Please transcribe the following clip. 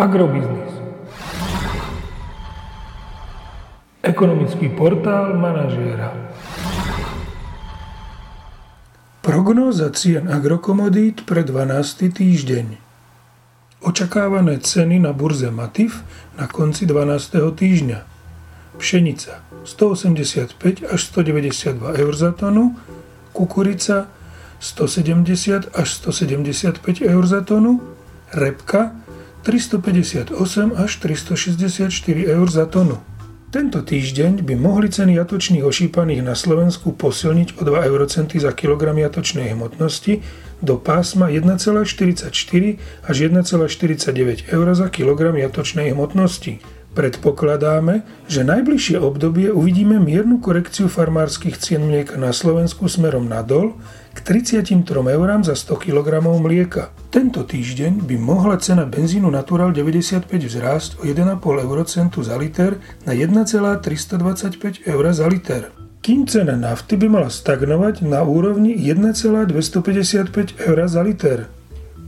Agrobiznis. Ekonomický portál manažéra. Prognóza cien agrokomodít pre 12. týždeň. Očakávané ceny na burze Matif na konci 12. týždňa. Pšenica 185 až 192 eur za tonu, kukurica 170 až 175 eur za tonu, repka 358 až 364 eur za tonu. Tento týždeň by mohli ceny jatočných ošípaných na Slovensku posilniť o 2 eurocenty za kilogram jatočnej hmotnosti do pásma 1,44 až 1,49 eur za kilogram jatočnej hmotnosti. Predpokladáme, že najbližšie obdobie uvidíme miernu korekciu farmárskych cien mlieka na Slovensku smerom nadol k 33 eurám za 100 kg mlieka. Tento týždeň by mohla cena benzínu Natural 95 vzrásť o 1,5 eurocentu za liter na 1,325 eur za liter. Kým cena nafty by mala stagnovať na úrovni 1,255 eur za liter.